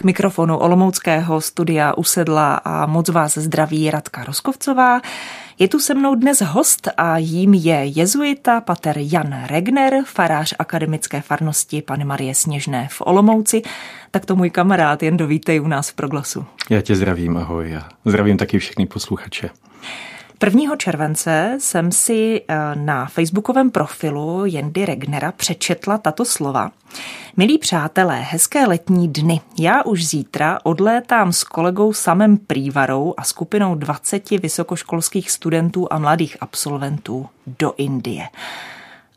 K mikrofonu Olomouckého studia usedla a moc vás zdraví Radka Roskovcová. Je tu se mnou dnes host a jím je jezuita pater Jan Regner, farář akademické farnosti Pany Marie Sněžné v Olomouci. Tak to můj kamarád, jen dovítej u nás v proglasu. Já tě zdravím, ahoj. A zdravím taky všechny posluchače. 1. července jsem si eh, na facebookovém profilu Jendy Regnera přečetla tato slova. Milí přátelé, hezké letní dny. Já už zítra odlétám s kolegou Samem Prívarou a skupinou 20 vysokoškolských studentů a mladých absolventů do Indie.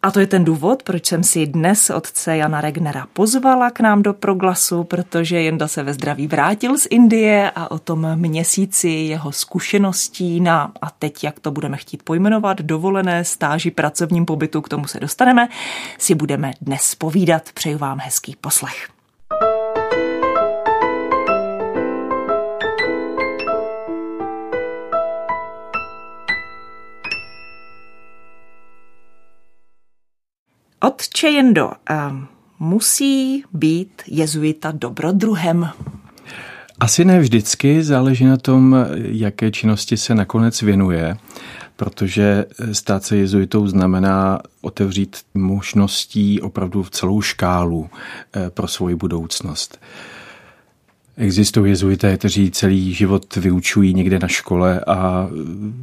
A to je ten důvod, proč jsem si dnes otce Jana Regnera pozvala k nám do proglasu, protože Jenda se ve zdraví vrátil z Indie a o tom měsíci jeho zkušeností na, a teď jak to budeme chtít pojmenovat, dovolené stáži pracovním pobytu, k tomu se dostaneme, si budeme dnes povídat. Přeju vám hezký poslech. Otče Jendo, musí být jezuita dobrodruhem? Asi ne vždycky, záleží na tom, jaké činnosti se nakonec věnuje, protože stát se jezuitou znamená otevřít možností opravdu v celou škálu eh, pro svoji budoucnost. Existují jezuité, kteří celý život vyučují někde na škole a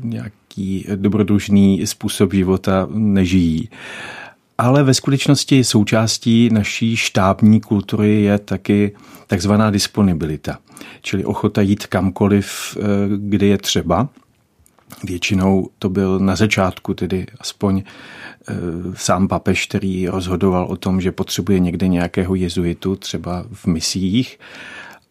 nějaký dobrodružný způsob života nežijí ale ve skutečnosti součástí naší štábní kultury je taky takzvaná disponibilita, čili ochota jít kamkoliv, eh, kde je třeba. Většinou to byl na začátku tedy aspoň eh, sám papež, který rozhodoval o tom, že potřebuje někde nějakého jezuitu, třeba v misích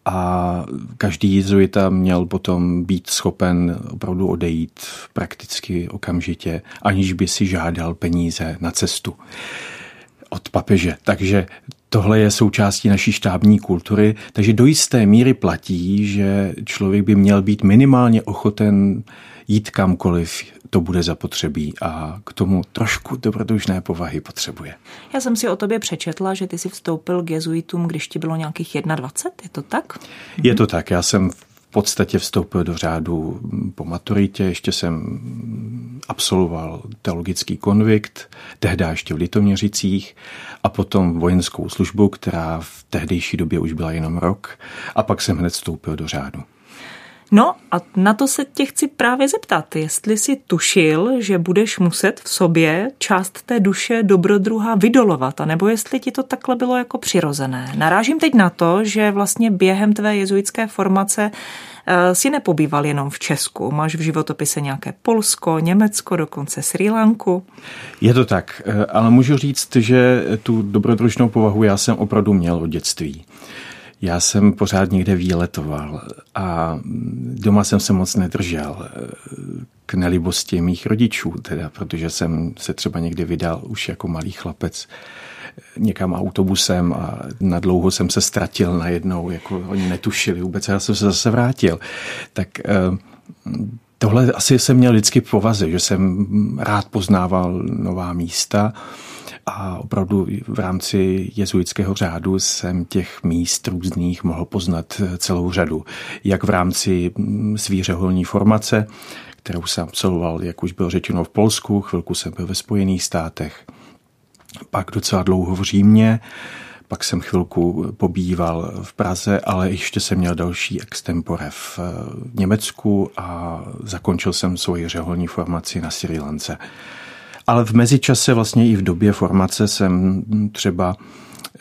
a každý jezuita měl potom být schopen opravdu odejít prakticky okamžitě, aniž by si žádal peníze na cestu od papeže. Takže tohle je součástí naší štábní kultury, takže do jisté míry platí, že člověk by měl být minimálně ochoten jít kamkoliv to bude zapotřebí a k tomu trošku dobrodružné povahy potřebuje. Já jsem si o tobě přečetla, že ty jsi vstoupil k jezuitům, když ti bylo nějakých 21, je to tak? Je to tak, já jsem v podstatě vstoupil do řádu po maturitě, ještě jsem absolvoval teologický konvikt, tehdy ještě v Litoměřicích a potom vojenskou službu, která v tehdejší době už byla jenom rok a pak jsem hned vstoupil do řádu. No a na to se tě chci právě zeptat, jestli si tušil, že budeš muset v sobě část té duše dobrodruha vydolovat, anebo jestli ti to takhle bylo jako přirozené. Narážím teď na to, že vlastně během tvé jezuitské formace eh, si nepobýval jenom v Česku. Máš v životopise nějaké Polsko, Německo, dokonce Sri Lanku. Je to tak, eh, ale můžu říct, že tu dobrodružnou povahu já jsem opravdu měl od dětství. Já jsem pořád někde výletoval a doma jsem se moc nedržel k nelibosti mých rodičů, teda, protože jsem se třeba někde vydal už jako malý chlapec někam autobusem a na dlouho jsem se ztratil najednou, jako oni netušili vůbec, já jsem se zase vrátil. Tak eh, tohle asi jsem měl vždycky povaze, že jsem rád poznával nová místa a opravdu v rámci jezuitského řádu jsem těch míst různých mohl poznat celou řadu. Jak v rámci mm, svířeholní formace, kterou jsem absolvoval, jak už bylo řečeno, v Polsku, chvilku jsem byl ve Spojených státech, pak docela dlouho v Římě, pak jsem chvilku pobýval v Praze, ale ještě jsem měl další extempore v Německu a zakončil jsem svoji řeholní formaci na Sri Lance. Ale v mezičase vlastně i v době formace jsem třeba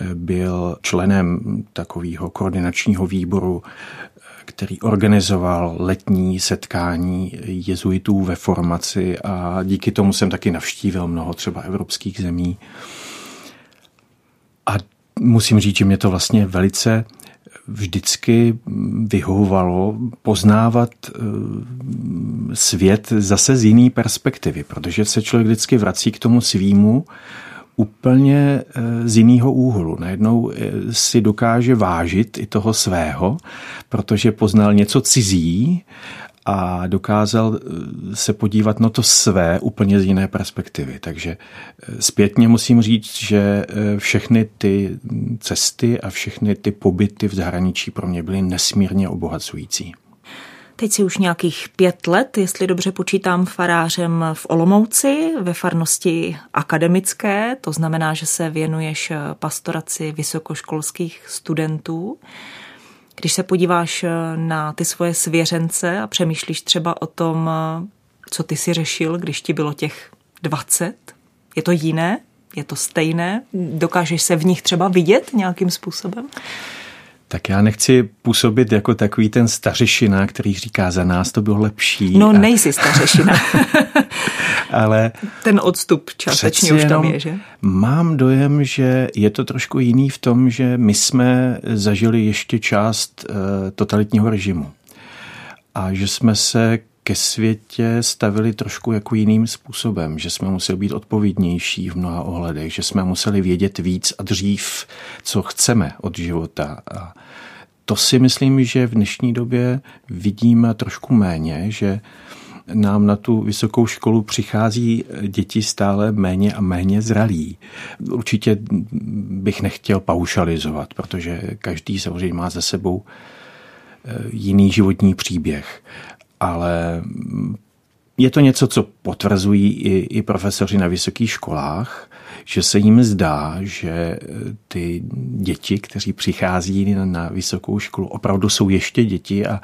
eh, byl členem takového koordinačního výboru, eh, který organizoval letní setkání jezuitů ve formaci a díky tomu jsem taky navštívil mnoho třeba evropských zemí. A musím říct, že mě to vlastně velice vždycky vyhovovalo poznávat eh, svět zase z jiné perspektivy, protože se člověk vždycky vrací k tomu svýmu úplně eh, z jiného úhlu. Najednou eh, si dokáže vážit i toho svého, protože poznal něco cizí a dokázal eh, se podívat na to své úplně z jiné perspektivy. Takže eh, zpětně musím říct, že eh, všechny ty cesty a všechny ty pobyty v zahraničí pro mě byly nesmírně obohacující. Teď si už nějakých pět let, jestli dobře počítám, farářem v Olomouci ve farnosti akademické, to znamená, že se věnuješ pastoraci vysokoškolských studentů. Když se podíváš eh, na ty svoje svěřence a přemýšlíš třeba o tom, eh, co ty si řešil, když ti bylo těch 20, je to jiné? Je to stejné? Dokážeš se v nich třeba vidět nějakým způsobem? Tak já nechci působit jako takový ten stařešina, který říká, za nás to bylo lepší. No a... nejsi stařešina. Ale ten odstup částečně už tam je, že? Mám dojem, že je to trošku jiný v tom, že my jsme zažili ještě část uh, totalitního režimu. A že jsme se ke světě stavili trošku jako jiným způsobem, že jsme museli být odpovědnější v mnoha ohledech, že jsme museli vědět víc a dřív, co chceme od života. A to si myslím, že v dnešní době vidíme trošku méně, že nám na tu vysokou školu přichází děti stále méně a méně zralí. Určitě bych nechtěl paušalizovat, protože každý samozřejmě má za sebou eh, jiný životní příběh ale je to něco, co potvrzují i, i profesoři na vysokých školách, že se jim zdá, že ty děti, kteří přichází na, na vysokou školu, opravdu jsou ještě děti a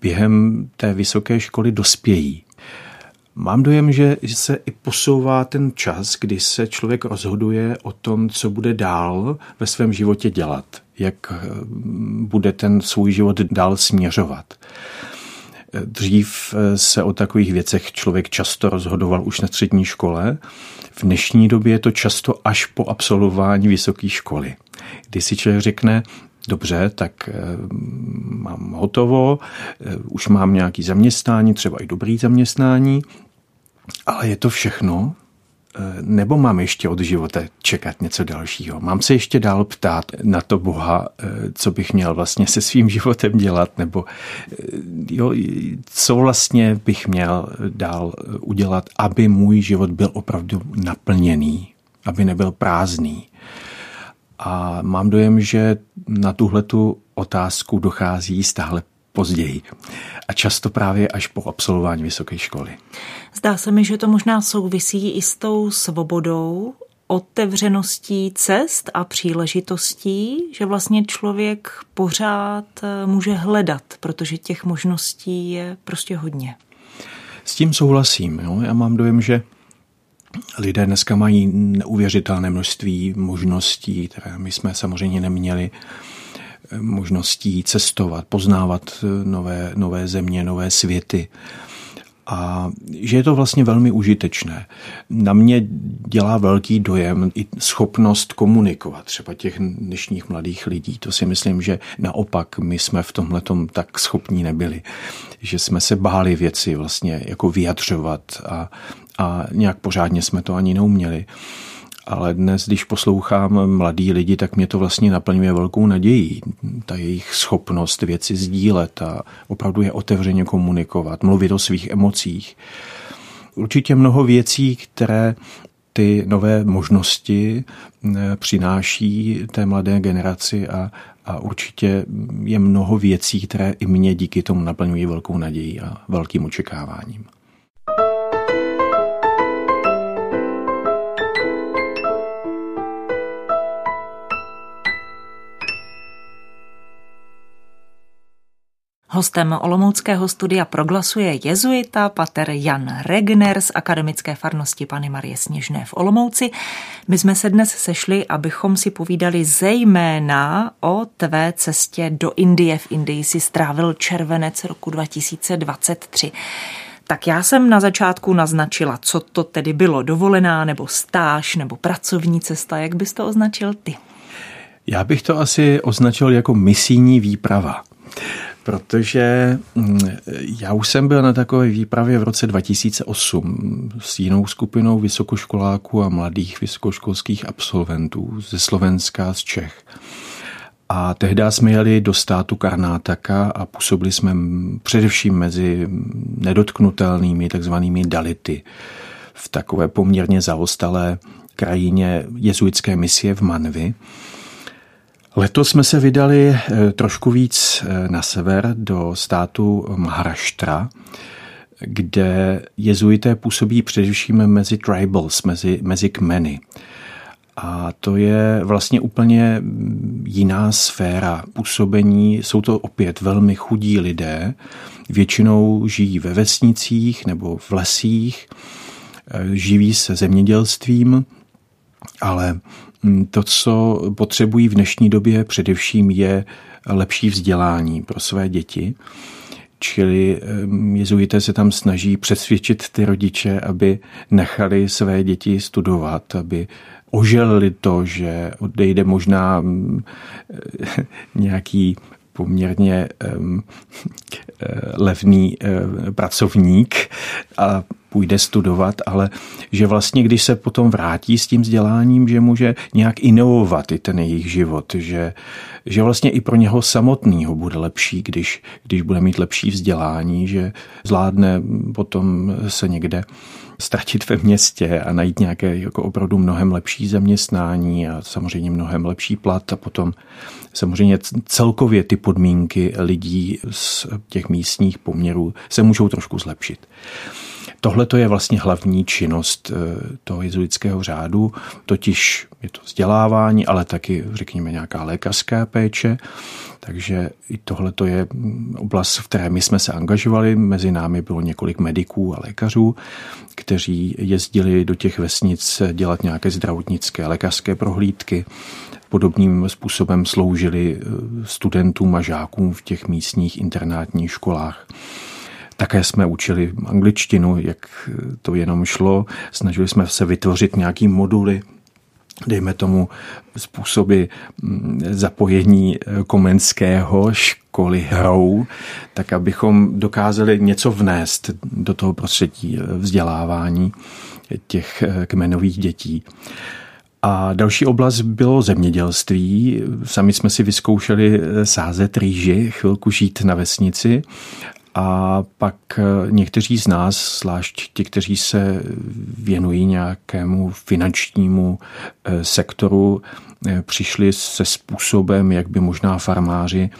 během té vysoké školy dospějí. Mám dojem, že se i posouvá ten čas, kdy se člověk rozhoduje o tom, co bude dál ve svém životě dělat, jak bude ten svůj život dál směřovat. Dřív eh, se o takových věcech člověk často rozhodoval už na střední škole. V dnešní době je to často až po absolvování vysoké školy, kdy si člověk řekne, dobře, tak eh, mám hotovo, eh, už mám nějaký zaměstnání, třeba i dobrý zaměstnání, ale je to všechno, nebo mám ještě od života čekat něco dalšího? Mám se ještě dál ptát na to Boha, eh, co bych měl vlastně se svým životem dělat, nebo eh, jo, co vlastně bych měl dál udělat, aby můj život byl opravdu naplněný, aby nebyl prázdný. A mám dojem, že na tuhletu otázku dochází stále později. A často právě až po absolvování vysoké školy. Zdá se mi, že to možná souvisí i s tou svobodou, otevřeností cest a příležitostí, že vlastně člověk pořád eh, může hledat, protože těch možností je prostě hodně. S tím souhlasím. Jo? Já mám dojem, že lidé dneska mají neuvěřitelné množství možností, které my jsme samozřejmě neměli možností cestovat, poznávat nové, nové země, nové světy. A že je to vlastně velmi užitečné. Na mě dělá velký dojem i schopnost komunikovat třeba těch dnešních mladých lidí. To si myslím, že naopak my jsme v tomhle tak schopní nebyli. Že jsme se báli věci vlastně jako vyjadřovat a, a nějak pořádně jsme to ani neuměli ale dnes, když poslouchám mladí lidi, tak mě to vlastně naplňuje velkou nadějí. Ta jejich schopnost věci sdílet a opravdu je otevřeně komunikovat, mluvit o svých emocích. Určitě mnoho věcí, které ty nové možnosti eh, přináší té mladé generaci a, a určitě je mnoho věcí, které i mě díky tomu naplňují velkou naději a velkým očekáváním. Hostem Olomouckého studia proglasuje jezuita pater Jan Regner z akademické farnosti Pany Marie Sněžné v Olomouci. My jsme se dnes sešli, abychom si povídali zejména o tvé cestě do Indie. V Indii si strávil červenec roku 2023. Tak já jsem na začátku naznačila, co to tedy bylo, dovolená nebo stáž nebo pracovní cesta, jak bys to označil ty? Já bych to asi označil jako misijní výprava protože mm, já už jsem byl na takové výpravě v roce 2008 s jinou skupinou vysokoškoláků a mladých vysokoškolských absolventů ze Slovenska, z Čech. A tehdy jsme jeli do státu Karnátaka a působili jsme především mezi nedotknutelnými takzvanými dality v takové poměrně zaostalé krajině jezuitské misie v Manvi. Letos jsme se vydali eh, trošku víc eh, na sever do státu Maharashtra, kde jezuité působí především mezi tribals, mezi, mezi kmeny. A to je vlastně úplně jiná sféra působení. Jsou to opět velmi chudí lidé, většinou žijí ve vesnicích nebo v lesích, eh, živí se zemědělstvím, ale mm, to, co potřebují v dnešní době především, je lepší vzdělání pro své děti. Čili jezuité se tam snaží přesvědčit ty rodiče, aby nechali své děti studovat, aby oželili to, že odejde možná mm, nějaký poměrně um, levný um, pracovník a půjde studovat, ale že vlastně, když se potom vrátí s tím vzděláním, že může nějak inovovat i ten jejich život, že, že vlastně i pro něho samotného bude lepší, když, když bude mít lepší vzdělání, že zvládne potom se někde ztratit ve městě a najít nějaké jako opravdu mnohem lepší zaměstnání a samozřejmě mnohem lepší plat a potom samozřejmě celkově ty podmínky lidí z těch místních poměrů se můžou trošku zlepšit. Tohle to je vlastně hlavní činnost eh, toho jezuitského řádu, totiž je to vzdělávání, ale taky, řekněme, nějaká lékařská péče. Takže i tohle to je oblast, v které my jsme se angažovali. Mezi námi bylo několik mediků a lékařů, kteří jezdili do těch vesnic dělat nějaké zdravotnické lékařské prohlídky. Podobným způsobem sloužili eh, studentům a žákům v těch místních internátních školách. Také jsme učili angličtinu, jak to jenom šlo. Snažili jsme se vytvořit nějaký moduly, dejme tomu způsoby mm, zapojení eh, komenského školy hrou, tak abychom dokázali něco vnést do toho prostředí eh, vzdělávání těch eh, kmenových dětí. A další oblast bylo zemědělství. Sami jsme si vyzkoušeli sázet rýži, chvilku žít na vesnici a pak eh, někteří z nás, zvlášť ti, kteří se věnují nějakému finančnímu eh, sektoru, eh, přišli se způsobem, jak by možná farmáři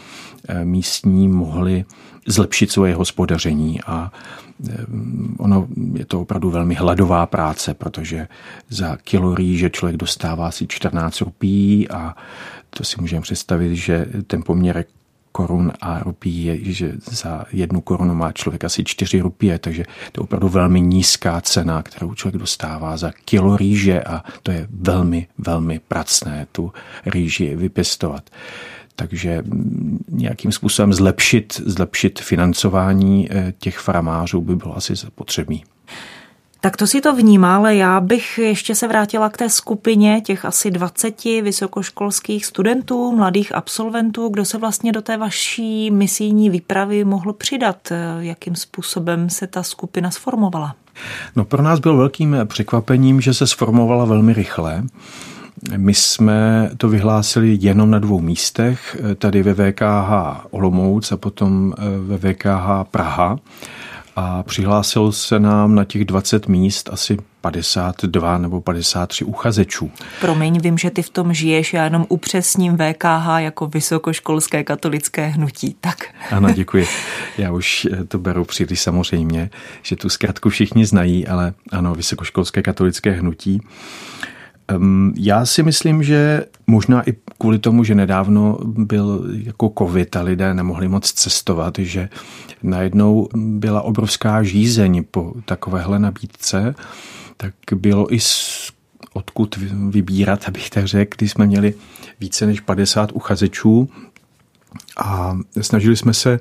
místní mohli zlepšit svoje hospodaření. A ono je to opravdu velmi hladová práce, protože za kilo rýže člověk dostává asi 14 rupí a to si můžeme představit, že ten poměr korun a rupí je, že za jednu korunu má člověk asi 4 rupie, takže to je opravdu velmi nízká cena, kterou člověk dostává za kilo rýže a to je velmi, velmi pracné tu rýži vypěstovat. Takže mm, nějakým způsobem zlepšit, zlepšit financování eh, těch farmářů by bylo asi potřebné. Tak to si to vnímá, ale já bych ještě se vrátila k té skupině těch asi 20 vysokoškolských studentů, mladých absolventů, kdo se vlastně do té vaší misijní výpravy mohl přidat. Jakým způsobem se ta skupina sformovala? No pro nás byl velkým překvapením, že se sformovala velmi rychle. My jsme to vyhlásili jenom na dvou místech, tady ve VKH Olomouc a potom ve VKH Praha a přihlásil se nám na těch 20 míst asi 52 nebo 53 uchazečů. Promiň, vím, že ty v tom žiješ, já jenom upřesním VKH jako vysokoškolské katolické hnutí. Tak. Ano, děkuji. Já už to beru příliš samozřejmě, že tu zkratku všichni znají, ale ano, vysokoškolské katolické hnutí. Já si myslím, že možná i kvůli tomu, že nedávno byl jako covid a lidé nemohli moc cestovat, že najednou byla obrovská žízeň po takovéhle nabídce, tak bylo i odkud vybírat, abych tak řekl, když jsme měli více než 50 uchazečů A snažili jsme se,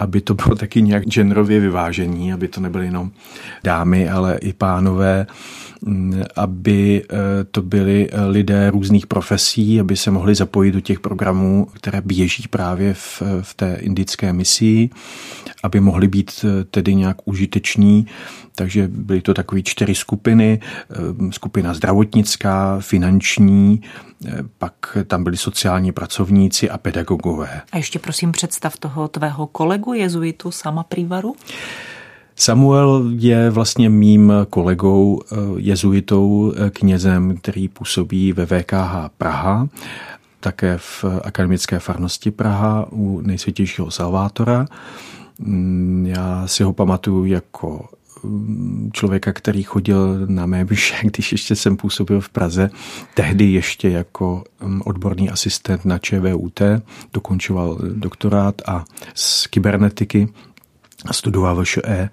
aby to bylo taky nějak genderově vyvážení, aby to nebyly jenom dámy, ale i pánové, aby eh, to byli lidé různých profesí, aby se mohli zapojit do těch programů, které běží právě v, v té indické misii, aby mohli být eh, tedy nějak užiteční. Takže byly to takové čtyři skupiny. Skupina zdravotnická, finanční, pak tam byli sociální pracovníci a pedagogové. A ještě prosím představ toho tvého kolegu jezuitu Sama Prívaru. Samuel je vlastně mým kolegou, eh, jezuitou, eh, knězem, který působí ve VKH Praha, také v akademické farnosti Praha u nejsvětějšího Salvátora. Mm, já si ho pamatuju jako člověka, který chodil na mé myše, když ještě jsem působil v Praze, tehdy ještě jako um, odborný asistent na ČVUT, dokončoval doktorát a z kybernetiky studoval VŠE.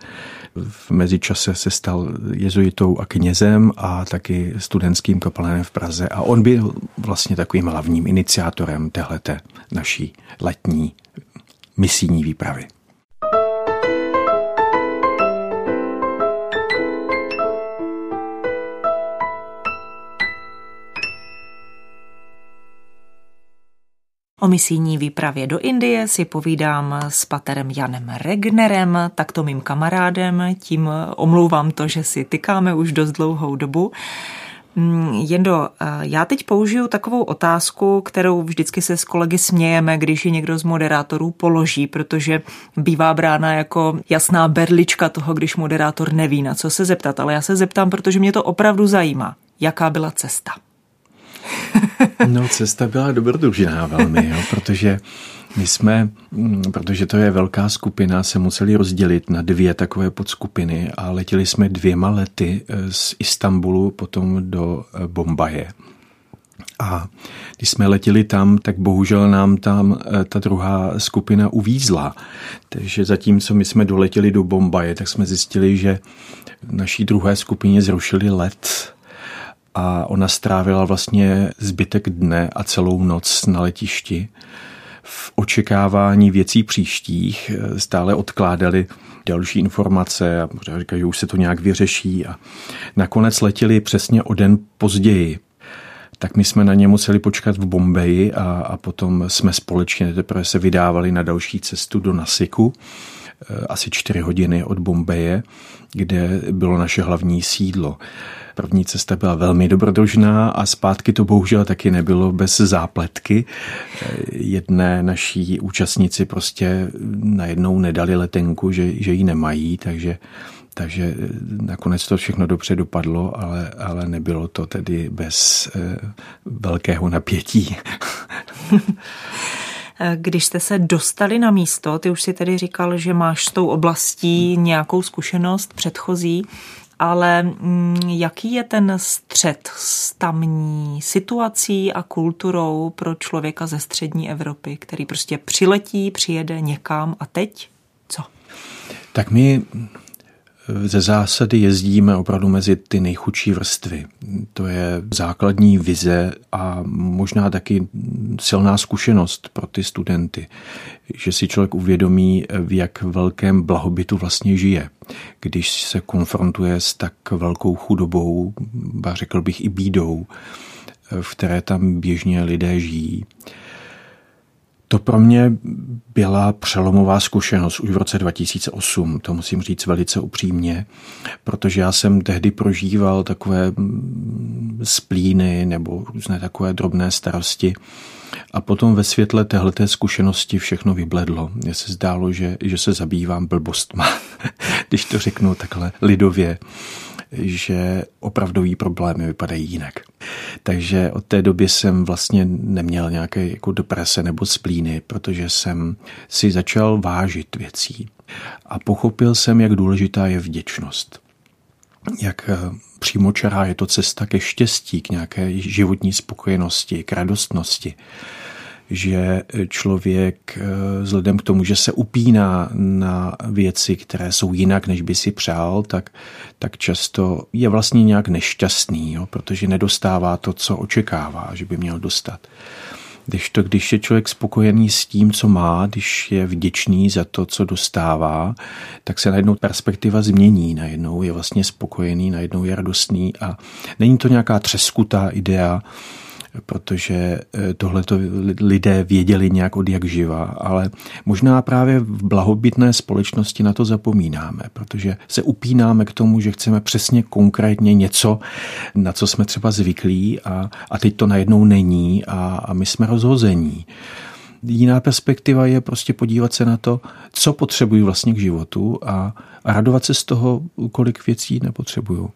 V mezičase se stal jezuitou a knězem a taky studentským kapelánem v Praze a on byl vlastně takovým hlavním iniciátorem téhleté naší letní misijní výpravy. O misijní výpravě do Indie si povídám s paterem Janem Regnerem, takto mým kamarádem, tím omlouvám to, že si tykáme už dost dlouhou dobu. Mm, Jendo, já teď použiju takovou otázku, kterou vždycky se s kolegy smějeme, když ji někdo z moderátorů položí, protože bývá brána jako jasná berlička toho, když moderátor neví, na co se zeptat. Ale já se zeptám, protože mě to opravdu zajímá. Jaká byla cesta? No, cesta byla dobrodružná velmi, jo, protože my jsme, mm, protože to je velká skupina, se museli rozdělit na dvě takové podskupiny a letěli jsme dvěma lety eh, z Istanbulu potom do eh, Bombaje. A když jsme letěli tam, tak bohužel nám tam eh, ta druhá skupina uvízla. Takže zatímco my jsme doletěli do Bombaje, tak jsme zjistili, že naší druhé skupině zrušili let a ona strávila vlastně zbytek dne a celou noc na letišti v očekávání věcí příštích. Stále odkládali další informace a říkali, že už se to nějak vyřeší a nakonec letěli přesně o den později. Tak my jsme na ně museli počkat v Bombeji a, a potom jsme společně teprve se vydávali na další cestu do Nasiku asi čtyři hodiny od Bombeje, kde bylo naše hlavní sídlo. První cesta byla velmi dobrodružná a zpátky to bohužel taky nebylo bez zápletky. Jedné naší účastníci prostě najednou nedali letenku, že, že ji nemají, takže takže nakonec to všechno dobře dopadlo, ale, ale nebylo to tedy bez eh, velkého napětí. Když jste se dostali na místo, ty už si tedy říkal, že máš s tou oblastí nějakou zkušenost předchozí ale mm, jaký je ten střed s tamní situací a kulturou pro člověka ze střední Evropy, který prostě přiletí, přijede někam a teď co? Tak my ze zásady jezdíme opravdu mezi ty nejchudší vrstvy. To je základní vize a možná taky silná zkušenost pro ty studenty, že si člověk uvědomí, v jak velkém blahobytu vlastně žije, když se konfrontuje s tak velkou chudobou, ba řekl bych i bídou, v které tam běžně lidé žijí. To pro mě byla přelomová zkušenost už v roce 2008, to musím říct velice upřímně, protože já jsem tehdy prožíval takové mm, splíny nebo různé takové drobné starosti a potom ve světle téhleté zkušenosti všechno vybledlo. Mně se zdálo, že, že se zabývám blbostma, když to řeknu takhle lidově že opravdový problémy vypadají jinak. Takže od té doby jsem vlastně neměl nějaké jako deprese nebo splíny, protože jsem si začal vážit věcí a pochopil jsem, jak důležitá je vděčnost. Jak eh, přímočará je to cesta ke štěstí, k nějaké životní spokojenosti, k radostnosti že člověk eh, vzhledem k tomu, že se upíná na věci, které jsou jinak, než by si přál, tak, tak často je vlastně nějak nešťastný, jo, protože nedostává to, co očekává, že by měl dostat. Když to, když je člověk spokojený s tím, co má, když je vděčný za to, co dostává, tak se najednou perspektiva změní. Najednou je vlastně spokojený, najednou je radostný a není to nějaká třeskutá idea, protože eh, tohle to lidé věděli nějak od jak živa, ale možná právě v blahobytné společnosti na to zapomínáme, protože se upínáme k tomu, že chceme přesně konkrétně něco, na co jsme třeba zvyklí a, a teď to najednou není a, a my jsme rozhození. Jiná perspektiva je prostě podívat se na to, co potřebují vlastně k životu a, a radovat se z toho, kolik věcí nepotřebuju.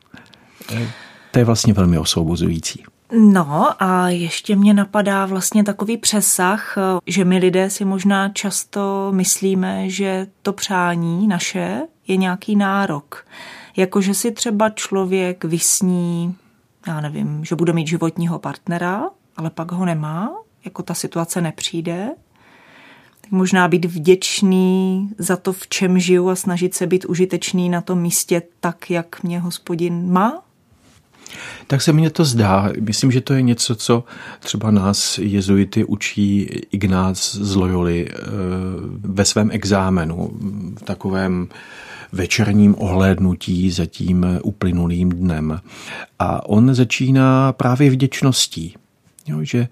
To je vlastně velmi osvobozující. No a ještě mě napadá vlastně takový přesah, že my lidé si možná často myslíme, že to přání naše je nějaký nárok. Jakože si třeba člověk vysní, já nevím, že bude mít životního partnera, ale pak ho nemá, jako ta situace nepřijde. Tak možná být vděčný za to, v čem žiju a snažit se být užitečný na tom místě tak, jak mě hospodin má tak se mně to zdá. Myslím, že to je něco, co třeba nás jezuity učí Ignác z Loyoli eh, ve svém exámenu, v takovém večerním ohlédnutí za tím uplynulým dnem. A on začíná právě vděčností. Jo, že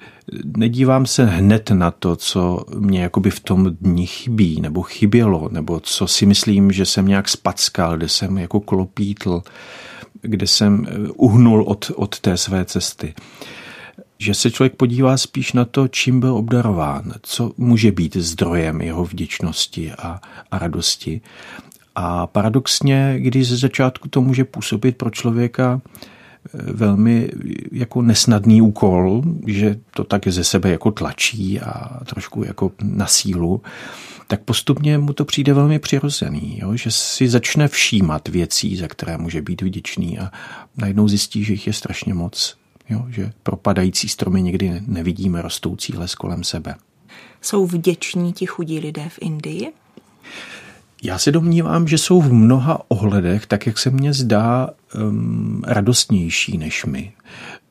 nedívám se hned na to, co mě jakoby v tom dni chybí, nebo chybělo, nebo co si myslím, že jsem nějak spackal, kde jsem jako klopítl, kde jsem eh, uhnul od, od té své cesty. Že se člověk podívá spíš na to, čím byl obdarován, co může být zdrojem jeho vděčnosti a, a radosti. A paradoxně, když ze začátku to může působit pro člověka eh, velmi jako nesnadný úkol, že to tak ze sebe jako tlačí a trošku jako na sílu, tak postupně mu to přijde velmi přirozený, jo? že si začne všímat věcí, za které může být vděčný a najednou zjistí, že jich je strašně moc. Jo? Že propadající stromy někdy nevidíme, rostoucí les kolem sebe. Jsou vděční ti chudí lidé v Indii? Já se domnívám, že jsou v mnoha ohledech, tak jak se mně zdá, um, radostnější než my,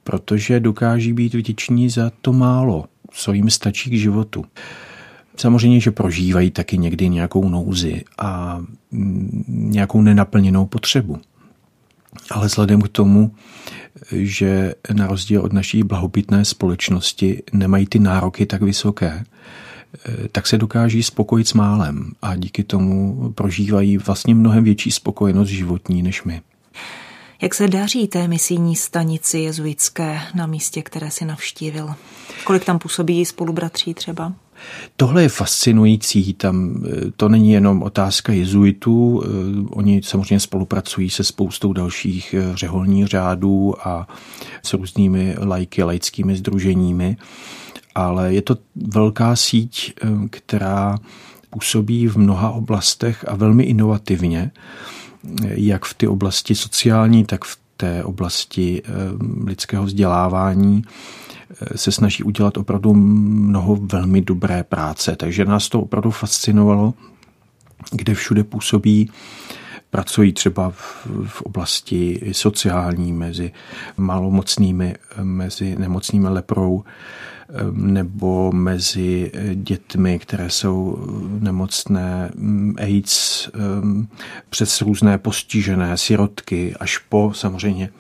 protože dokáží být vděční za to málo, co jim stačí k životu. Samozřejmě, že prožívají taky někdy nějakou nouzi a mm, nějakou nenaplněnou potřebu. Ale vzhledem k tomu, že na rozdíl od naší blahobytné společnosti nemají ty nároky tak vysoké, eh, tak se dokáží spokojit s málem a díky tomu prožívají vlastně mnohem větší spokojenost životní než my. Jak se daří té misijní stanici jezuitské na místě, které si navštívil? Kolik tam působí spolubratří třeba? Tohle je fascinující, tam eh, to není jenom otázka jezuitů, eh, oni samozřejmě spolupracují se spoustou dalších eh, řeholních řádů a s různými lajky, laickými združeními, ale je to velká síť, která působí v mnoha oblastech a velmi inovativně, jak v té oblasti sociální, tak v té oblasti lidského vzdělávání se snaží udělat opravdu mnoho velmi dobré práce. Takže nás to opravdu fascinovalo, kde všude působí pracují třeba v, oblasti sociální mezi malomocnými, mezi nemocnými leprou nebo mezi dětmi, které jsou nemocné AIDS, přes různé postižené sirotky, až po samozřejmě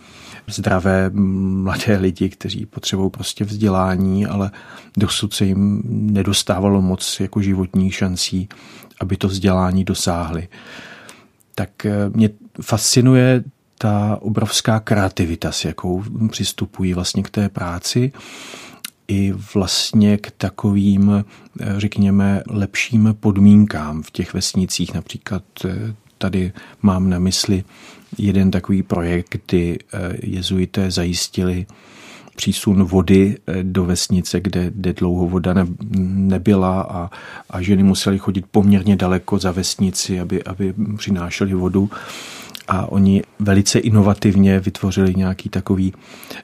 zdravé mladé lidi, kteří potřebují prostě vzdělání, ale dosud se jim nedostávalo moc jako životních šancí, aby to vzdělání dosáhli. Tak eh, mě fascinuje ta obrovská kreativita, s jakou přistupují vlastně k té práci i vlastně k takovým, eh, řekněme, lepším podmínkám v těch vesnicích. Například eh, tady mám na mysli jeden takový projekt, kdy eh, jezuité zajistili přísun vody eh, do vesnice, kde, kde dlouho voda ne, nebyla a, a ženy musely chodit poměrně daleko za vesnici, aby, aby přinášely vodu. A oni velice inovativně vytvořili nějaký takový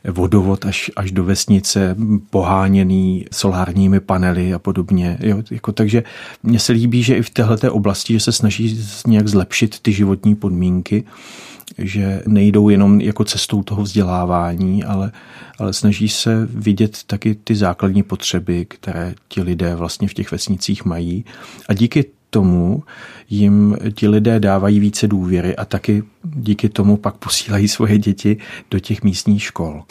vodovod až, až do vesnice, poháněný solárními panely a podobně. Jo, jako, takže mně se líbí, že i v této oblasti, že se snaží nějak zlepšit ty životní podmínky, že nejdou jenom jako cestou toho vzdělávání, ale, ale snaží se vidět taky ty základní potřeby, které ti lidé vlastně v těch vesnicích mají. A díky tomu jim ti lidé dávají více důvěry a taky díky tomu pak posílají svoje děti do těch místních škol.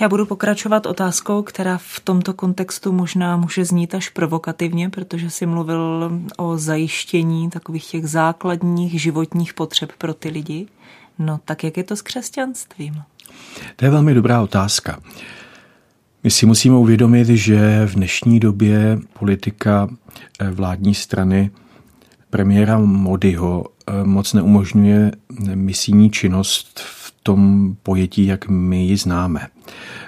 Já budu pokračovat otázkou, která v tomto kontextu možná může znít až provokativně, protože si mluvil o zajištění takových těch základních životních potřeb pro ty lidi. No tak jak je to s křesťanstvím? To je velmi dobrá otázka. My si musíme uvědomit, že v dnešní době politika eh, vládní strany premiéra Modiho eh, moc neumožňuje misijní činnost v tom pojetí, jak my ji známe.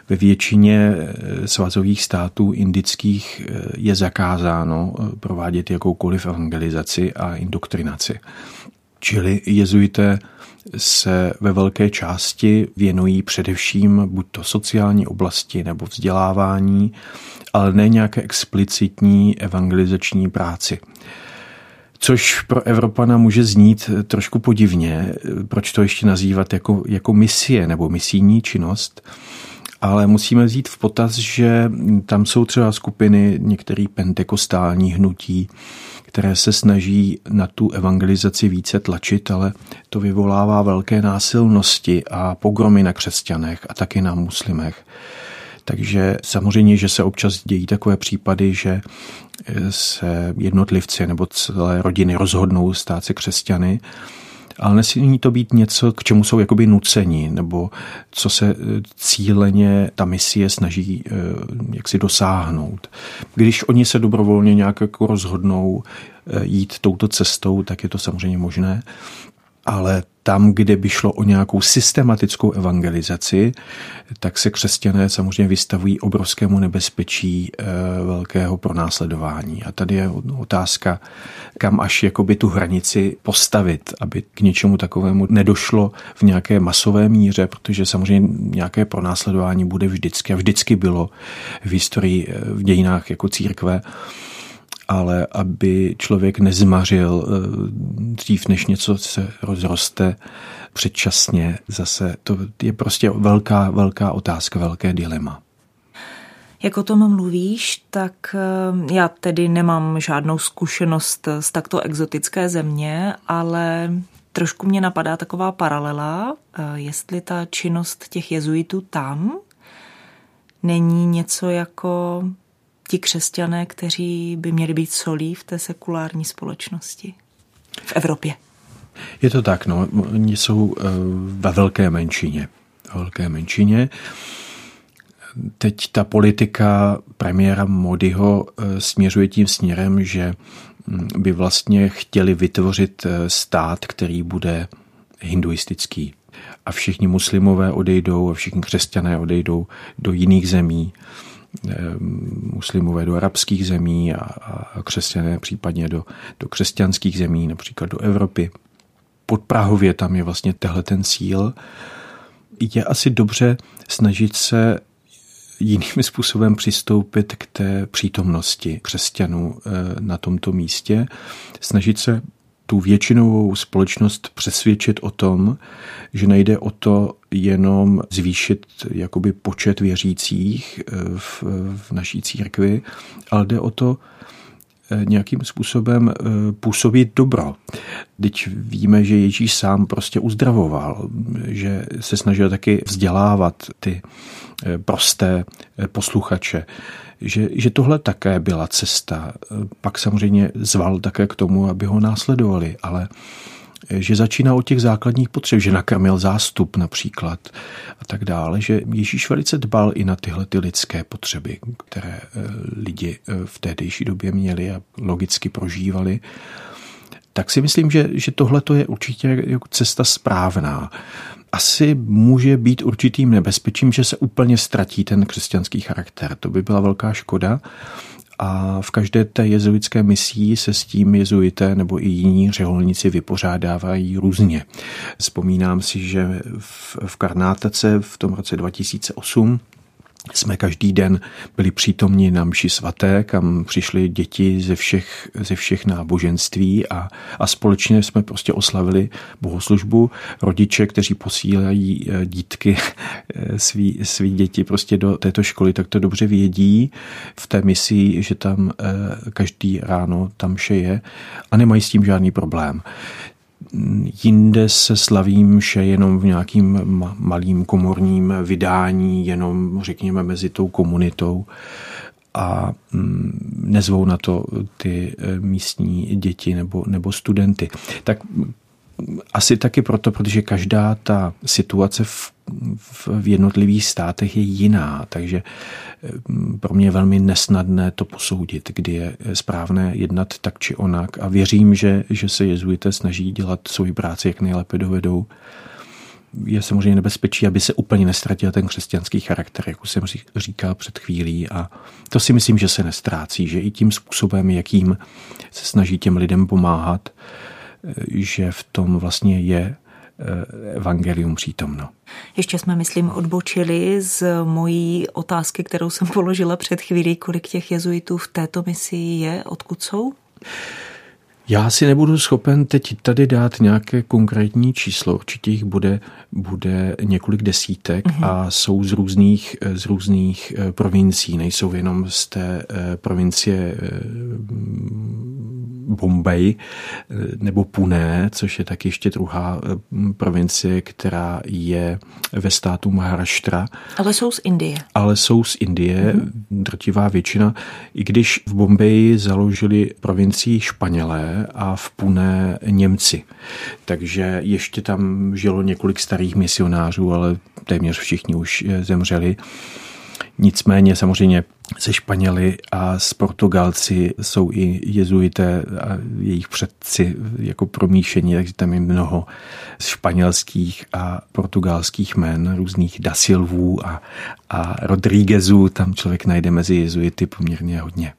Ve většině eh, svazových států indických je zakázáno provádět jakoukoliv evangelizaci a indoktrinaci. Čili jezuité se ve velké části věnují především buď to sociální oblasti nebo vzdělávání, ale ne nějaké explicitní evangelizační práci. Což pro Evropana může znít trošku podivně, proč to ještě nazývat jako, jako misie nebo misijní činnost, ale musíme vzít v potaz, že tam jsou třeba skupiny některých pentekostální hnutí, které se snaží na tu evangelizaci více tlačit, ale to vyvolává velké násilnosti a pogromy na křesťanech a taky na muslimech. Takže samozřejmě, že se občas dějí takové případy, že se jednotlivci nebo celé rodiny rozhodnou stát se křesťany, ale nesmí to být něco, k čemu jsou jakoby nuceni, nebo co se eh, cíleně ta misie snaží eh, jak si dosáhnout. Když oni se dobrovolně nějak jako rozhodnou eh, jít touto cestou, tak je to samozřejmě možné ale tam, kde by šlo o nějakou systematickou evangelizaci, tak se křesťané samozřejmě vystavují obrovskému nebezpečí e, velkého pronásledování. A tady je otázka, kam až jakoby tu hranici postavit, aby k něčemu takovému nedošlo v nějaké masové míře, protože samozřejmě nějaké pronásledování bude vždycky a vždycky bylo v historii, eh, v dějinách jako církve ale aby člověk nezmařil eh, dřív, než něco se rozroste předčasně, zase to je prostě velká, velká otázka, velké dilema. Jak o tom mluvíš, tak eh, já tedy nemám žádnou zkušenost z takto exotické země, ale trošku mě napadá taková paralela, eh, jestli ta činnost těch jezuitů tam není něco jako ti křesťané, kteří by měli být solí v té sekulární společnosti v Evropě. Je to tak, no. Oni jsou eh, ve velké menšině. Ve velké menšině. Teď ta politika premiéra Modiho eh, směřuje tím směrem, že hm, by vlastně chtěli vytvořit eh, stát, který bude hinduistický. A všichni muslimové odejdou a všichni křesťané odejdou do jiných zemí muslimové do arabských zemí a, a křesťané případně do, do křesťanských zemí, například do Evropy. Pod Prahově tam je vlastně tehle ten cíl. Je asi dobře snažit se jiným způsobem přistoupit k té přítomnosti křesťanů eh, na tomto místě, snažit se tu většinovou společnost přesvědčit o tom, že nejde o to jenom zvýšit jakoby počet věřících eh, v, v naší církvi, ale jde o to eh, nějakým způsobem eh, působit dobro. Teď víme, že Ježíš sám prostě uzdravoval, že se snažil taky vzdělávat ty prosté posluchače, že, že tohle také byla cesta. Pak samozřejmě zval také k tomu, aby ho následovali, ale že začíná od těch základních potřeb, že nakrmil zástup například a tak dále, že Ježíš velice dbal i na tyhle ty lidské potřeby, které eh, lidi eh, v tehdejší době měli a logicky prožívali tak si myslím, že, že tohle je určitě jako cesta správná. Asi může být určitým nebezpečím, že se úplně ztratí ten křesťanský charakter. To by byla velká škoda, a v každé té jezuitské misí se s tím jezuité nebo i jiní řeholníci vypořádávají různě. Vzpomínám si, že v, v Karnátace v tom roce 2008 jsme každý den byli přítomni na mši svaté, kam přišly děti ze všech, ze všech náboženství a, a společně jsme prostě oslavili bohoslužbu. Rodiče, kteří posílají eh, dítky, eh, svý, svý děti prostě do této školy, tak to dobře vědí v té misi, že tam eh, každý ráno tam mše je a nemají s tím žádný problém. Jinde se slaví mše jenom v nějakým malým komorním vydání, jenom řekněme mezi tou komunitou a mm, nezvou na to ty e, místní děti nebo, nebo studenty. Tak asi taky proto, protože každá ta situace v, v jednotlivých státech je jiná, takže mm, pro mě je velmi nesnadné to posoudit, kdy je správné jednat tak či onak a věřím, že, že se jezuité snaží dělat svoji práci, jak nejlépe dovedou. Je samozřejmě nebezpečí, aby se úplně nestratil ten křesťanský charakter, jak už jsem říkal před chvílí a to si myslím, že se nestrácí, že i tím způsobem, jakým se snaží těm lidem pomáhat, že v tom vlastně je eh, evangelium přítomno. Ještě jsme, myslím, odbočili z mojí otázky, kterou jsem položila před chvílí, kolik těch jezuitů v této misi je, odkud jsou? Já si nebudu schopen teď tady dát nějaké konkrétní číslo. Určitě jich bude, bude několik desítek mm-hmm. a jsou z různých, z různých eh, provincií. Nejsou jenom z té eh, provincie Bombay eh, nebo Pune, což je tak ještě druhá eh, provincie, která je ve státu Maharashtra. Ale jsou z Indie. Ale jsou z Indie, mm-hmm. drtivá většina, i když v Bombeji založili provincii Španělé a v Pune Němci. Takže ještě tam žilo několik starých misionářů, ale téměř všichni už eh, zemřeli. Nicméně samozřejmě se Španěli a s Portugalci jsou i jezuité a jejich předci jako promíšení, takže tam je mnoho španělských a portugalských jmen, různých Dasilvů a, a Rodríguezů, tam člověk najde mezi jezuity poměrně hodně.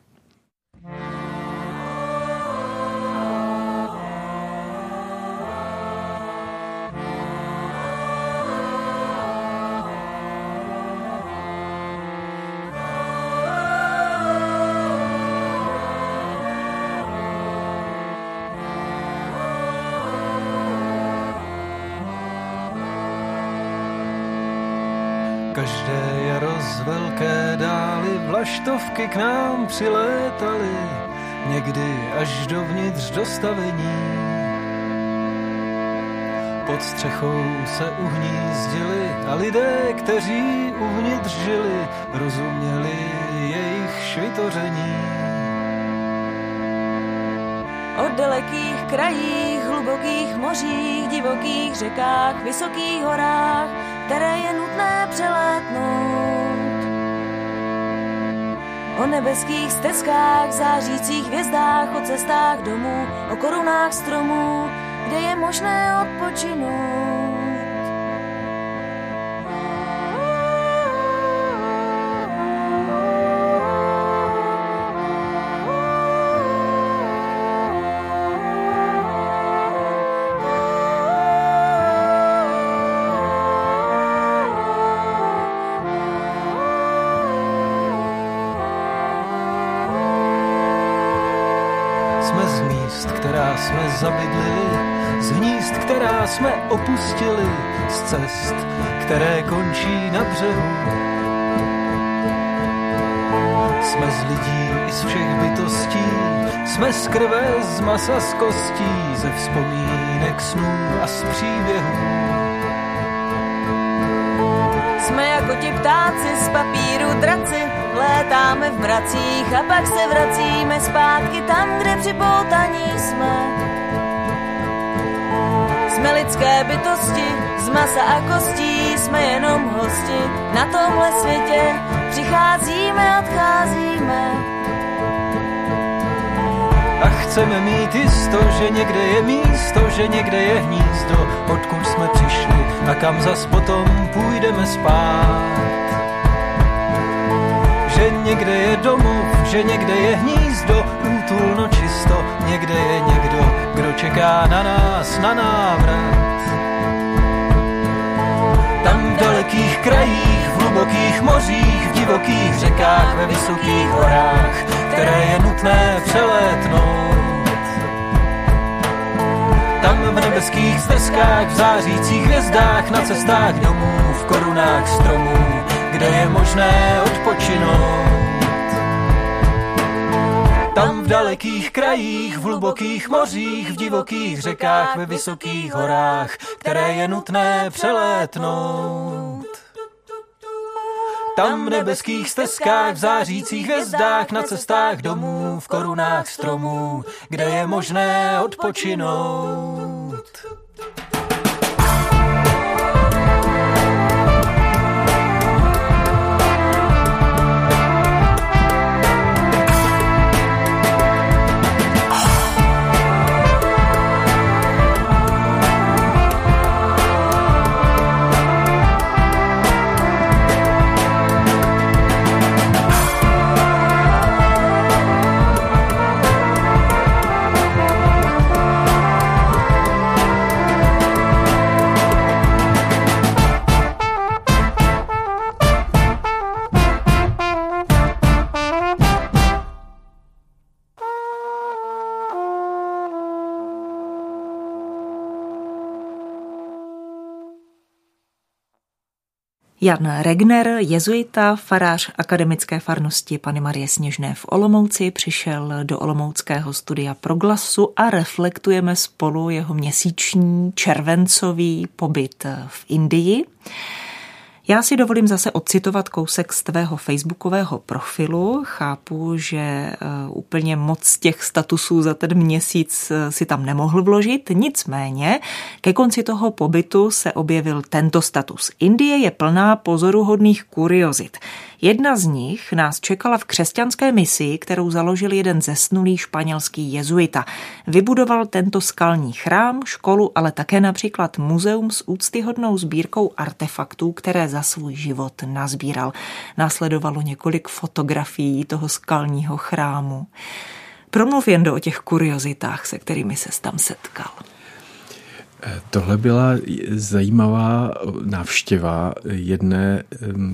Vlaštovky k nám přilétaly, někdy až dovnitř dostavení. Pod střechou se uhnízdili a lidé, kteří uvnitř žili, rozuměli jejich švitoření. O dalekých krajích, hlubokých mořích, divokých řekách, vysokých horách, které je nutné přelétnout O nebeských stezkách, zářících hvězdách, o cestách domů, o korunách stromů, kde je možné odpočinout. Jsme opustili z cest, které končí na břehu. Jsme z lidí i z všech bytostí, jsme z krve, z masa, z kostí, ze vzpomínek, snů a z příběhů. Jsme jako ti ptáci z papíru draci, létáme v bracích a pak se vracíme zpátky tam, kde připoutaní jsme. Jsme lidské bytosti, z masa a kostí, jsme jenom hosti. Na tomhle světě přicházíme, odcházíme. A chceme mít jisto, že někde je místo, že někde je hnízdo, odkud jsme přišli a kam zas potom půjdeme spát že někde je domov, že někde je hnízdo, útulno čisto, někde je někdo, kdo čeká na nás, na návrat. Tam v dalekých krajích, v hlubokých mořích, v divokých řekách, ve vysokých horách, které je nutné přelétnout tam v nebeských stezkách, v zářících hvězdách, na cestách domů, v korunách stromů, kde je možné odpočinout. V dalekých krajích, v hlubokých mořích, v divokých řekách, ve vysokých horách, které je nutné přelétnout. Tam v nebeských stezkách, v zářících hvězdách, na cestách domů, v korunách stromů, kde je možné odpočinout. Jan Regner, jezuita, farář akademické farnosti Pany Marie Sněžné v Olomouci, přišel do Olomouckého studia Proglasu a reflektujeme spolu jeho měsíční červencový pobyt v Indii. Já si dovolím zase odcitovat kousek z tvého facebookového profilu. Chápu, že uh, úplně moc těch statusů za ten měsíc uh, si tam nemohl vložit, nicméně ke konci toho pobytu se objevil tento status. Indie je plná pozoruhodných kuriozit. Jedna z nich nás čekala v křesťanské misi, kterou založil jeden zesnulý španělský jezuita. Vybudoval tento skalní chrám, školu, ale také například muzeum s úctyhodnou sbírkou artefaktů, které za svůj život nazbíral. Následovalo několik fotografií toho skalního chrámu. Promluv jen do o těch kuriozitách, se kterými se tam setkal. Tohle byla zajímavá návštěva jedné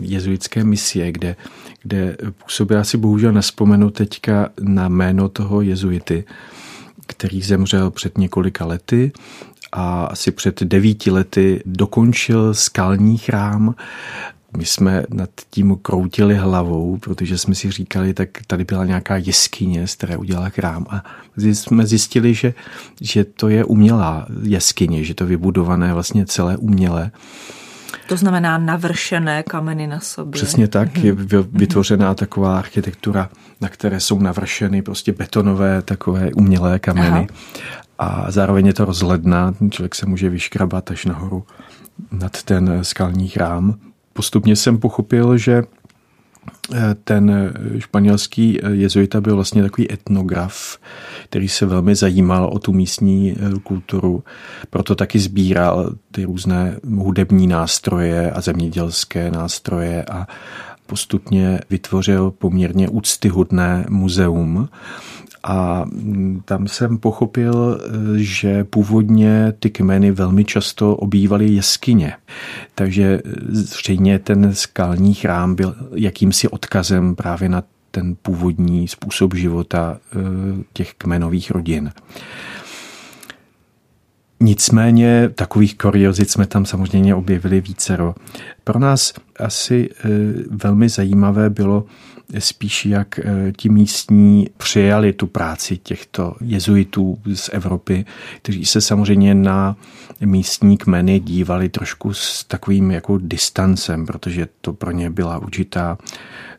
jezuitské misie, kde, kde působila si bohužel nespomenu teďka na jméno toho jezuity, který zemřel před několika lety a asi před devíti lety dokončil skalní chrám my jsme nad tím kroutili hlavou, protože jsme si říkali, tak tady byla nějaká jeskyně, z které udělala chrám a jsme zjistili, že, že to je umělá jeskyně, že to vybudované vlastně celé umělé. To znamená navršené kameny na sobě. Přesně tak, je vytvořená taková architektura, na které jsou navršeny prostě betonové takové umělé kameny. Aha. A zároveň je to rozhledná, člověk se může vyškrabat až nahoru nad ten skalní chrám postupně jsem pochopil, že eh, ten španělský eh, jezuita byl vlastně takový etnograf, který se velmi zajímal o tu místní eh, kulturu, proto taky sbíral ty různé hudební nástroje a zemědělské nástroje a postupně vytvořil poměrně úctyhodné muzeum, a tam jsem pochopil, že původně ty kmeny velmi často obývaly jeskyně. Takže zřejmě ten skalní chrám byl jakýmsi odkazem právě na ten původní způsob života eh, těch kmenových rodin. Nicméně takových kuriozit jsme tam samozřejmě objevili vícero. Pro nás asi eh, velmi zajímavé bylo spíš jak eh, ti místní přijali tu práci těchto jezuitů z Evropy, kteří se samozřejmě na místní kmeny dívali trošku s takovým jako distancem, protože to pro ně byla určitá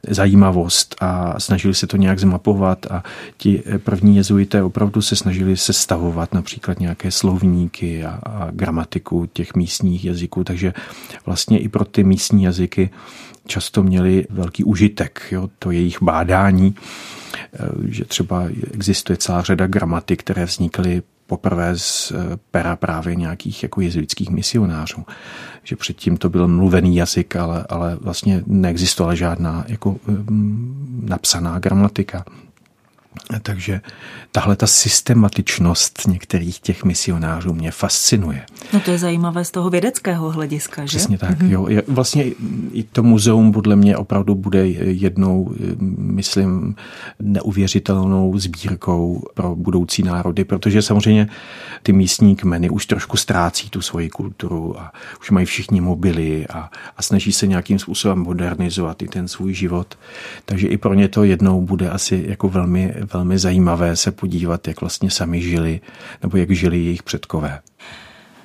zajímavost a snažili se to nějak zmapovat a ti první jezuité opravdu se snažili sestavovat například nějaké slovníky a, a gramatiku těch místních jazyků, takže vlastně i pro ty místní jazyky často měli velký užitek, jo, to jejich bádání, eh, že třeba existuje celá řada gramatik, které vznikly poprvé z eh, pera právě nějakých jako jezuitských misionářů. Že předtím to byl mluvený jazyk, ale, ale vlastně neexistovala žádná jako napsaná gramatika. Takže tahle ta systematičnost některých těch misionářů mě fascinuje. No to je zajímavé z toho vědeckého hlediska, že? Přesně tak, mm-hmm. jo. Vlastně i to muzeum podle mě opravdu bude jednou, myslím, neuvěřitelnou sbírkou pro budoucí národy, protože samozřejmě ty místní kmeny už trošku ztrácí tu svoji kulturu a už mají všichni mobily a, a snaží se nějakým způsobem modernizovat i ten svůj život. Takže i pro ně to jednou bude asi jako velmi velmi zajímavé se podívat, jak vlastně sami žili, nebo jak žili jejich předkové.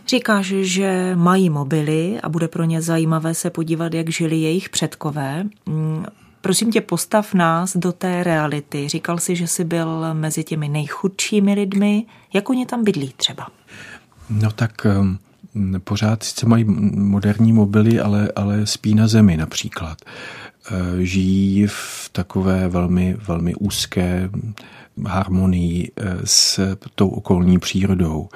Říkáš, že mají mobily a bude pro ně zajímavé se podívat, jak žili jejich předkové. Mm, prosím tě, postav nás do té reality. Říkal jsi, že jsi byl mezi těmi nejchudšími lidmi. Jak oni tam bydlí třeba? No tak pořád sice mají moderní mobily, ale, ale spí na zemi například. Eh, žijí v takové velmi, velmi úzké harmonii eh, s tou okolní přírodou.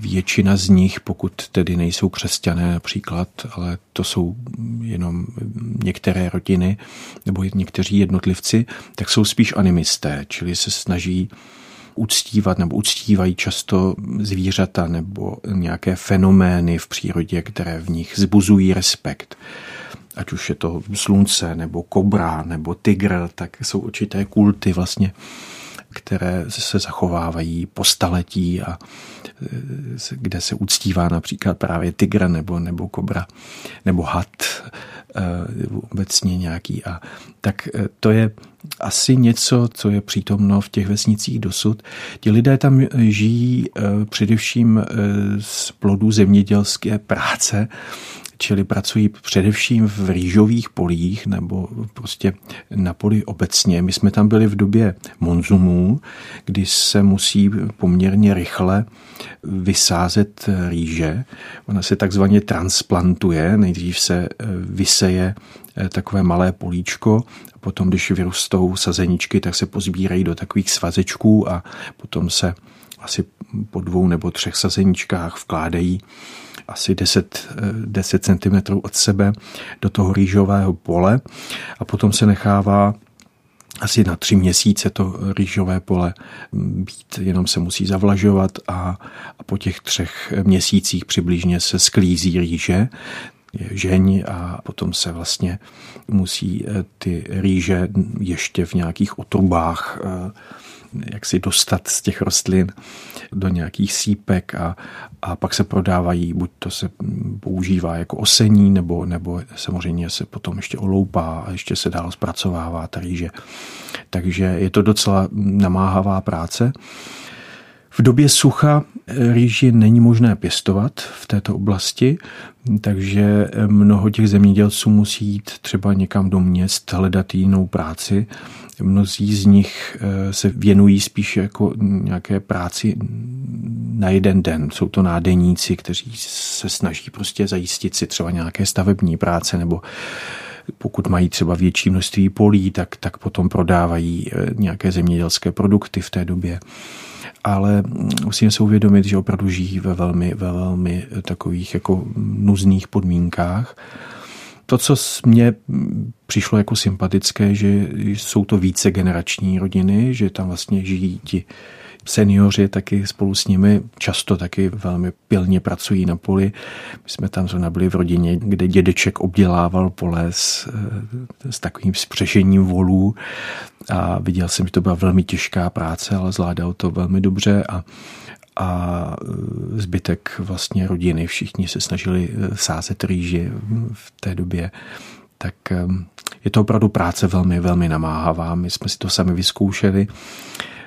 Většina z nich, pokud tedy nejsou křesťané například, ale to jsou jenom některé rodiny nebo někteří jednotlivci, tak jsou spíš animisté, čili se snaží uctívat nebo uctívají často zvířata nebo nějaké fenomény v přírodě, které v nich zbuzují respekt ať už je to slunce, nebo kobra, nebo tygr, tak jsou určité kulty vlastně, které se zachovávají po staletí a e, kde se uctívá například právě tygr nebo, nebo kobra, nebo had e, obecně nějaký. A tak e, to je asi něco, co je přítomno v těch vesnicích dosud. Ti lidé tam žijí především z plodů zemědělské práce, čili pracují především v rýžových polích nebo prostě na poli obecně. My jsme tam byli v době monzumů, kdy se musí poměrně rychle vysázet rýže. Ona se takzvaně transplantuje, nejdřív se eh, vyseje eh, takové malé políčko, potom, když vyrostou sazeničky, tak se pozbírají do takových svazečků a potom se asi po dvou nebo třech sazeničkách vkládají asi 10, 10 cm od sebe do toho rýžového pole a potom se nechává asi na tři měsíce to rýžové pole být, jenom se musí zavlažovat a, a po těch třech měsících přibližně se sklízí rýže, žeň a potom se vlastně musí eh, ty rýže ještě v nějakých otrubách eh, jak si dostat z těch rostlin do nějakých sípek a, a pak se prodávají, buď to se používá jako osení, nebo, nebo samozřejmě se potom ještě oloupá a ještě se dál zpracovává ta rýže. Takže je to docela namáhavá práce. V době sucha rýži není možné pěstovat v této oblasti, takže mnoho těch zemědělců musí jít třeba někam do měst, hledat jinou práci. Mnozí z nich eh, se věnují spíš jako nějaké práci na jeden den. Jsou to nádeníci, kteří se snaží prostě zajistit si třeba nějaké stavební práce nebo pokud mají třeba větší množství polí, tak, tak potom prodávají eh, nějaké zemědělské produkty v té době ale musíme se uvědomit, že opravdu žijí ve velmi, ve velmi takových jako nuzných podmínkách. To, co mě přišlo jako sympatické, že jsou to více generační rodiny, že tam vlastně žijí ti seniori taky spolu s nimi často taky velmi pilně pracují na poli. My jsme tam zrovna byli v rodině, kde dědeček obdělával pole s, s takovým spřešením volů a viděl jsem, že to byla velmi těžká práce, ale zvládal to velmi dobře a a zbytek vlastně rodiny, všichni se snažili sázet rýži v té době, tak je to opravdu práce velmi, velmi namáhavá. My jsme si to sami vyzkoušeli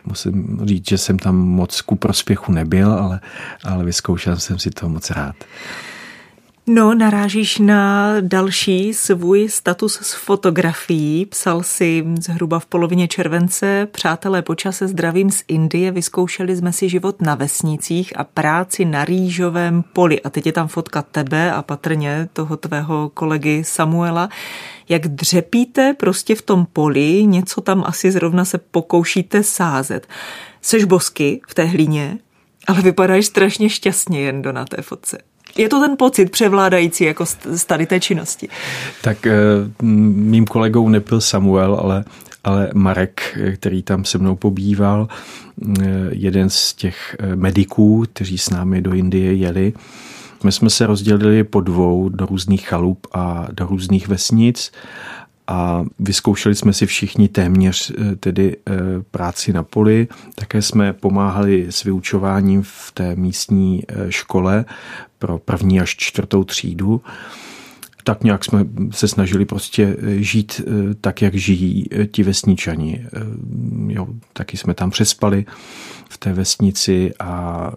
musím říct, že jsem tam moc ku prospěchu nebyl, ale, ale vyzkoušel jsem si to moc rád. No, narážíš na další svůj status s fotografií. Psal si zhruba v polovině července, přátelé počase zdravím z Indie, vyzkoušeli jsme si život na vesnicích a práci na rýžovém poli. A teď je tam fotka tebe a patrně toho tvého kolegy Samuela. Jak dřepíte prostě v tom poli, něco tam asi zrovna se pokoušíte sázet. Seš bosky v té hlíně, Ale vypadáš strašně šťastně jen do na té fotce. Je to ten pocit převládající jako z tady té činnosti? Tak mým kolegou nebyl Samuel, ale ale Marek, který tam se mnou pobýval, jeden z těch mediků, kteří s námi do Indie jeli, my jsme se rozdělili po dvou do různých chalup a do různých vesnic a vyzkoušeli jsme si všichni téměř eh, tedy eh, práci na poli. Také jsme pomáhali s vyučováním v té místní eh, škole pro první až čtvrtou třídu tak nějak jsme se snažili prostě žít tak, jak žijí ti vesničani. Jo, taky jsme tam přespali v té vesnici a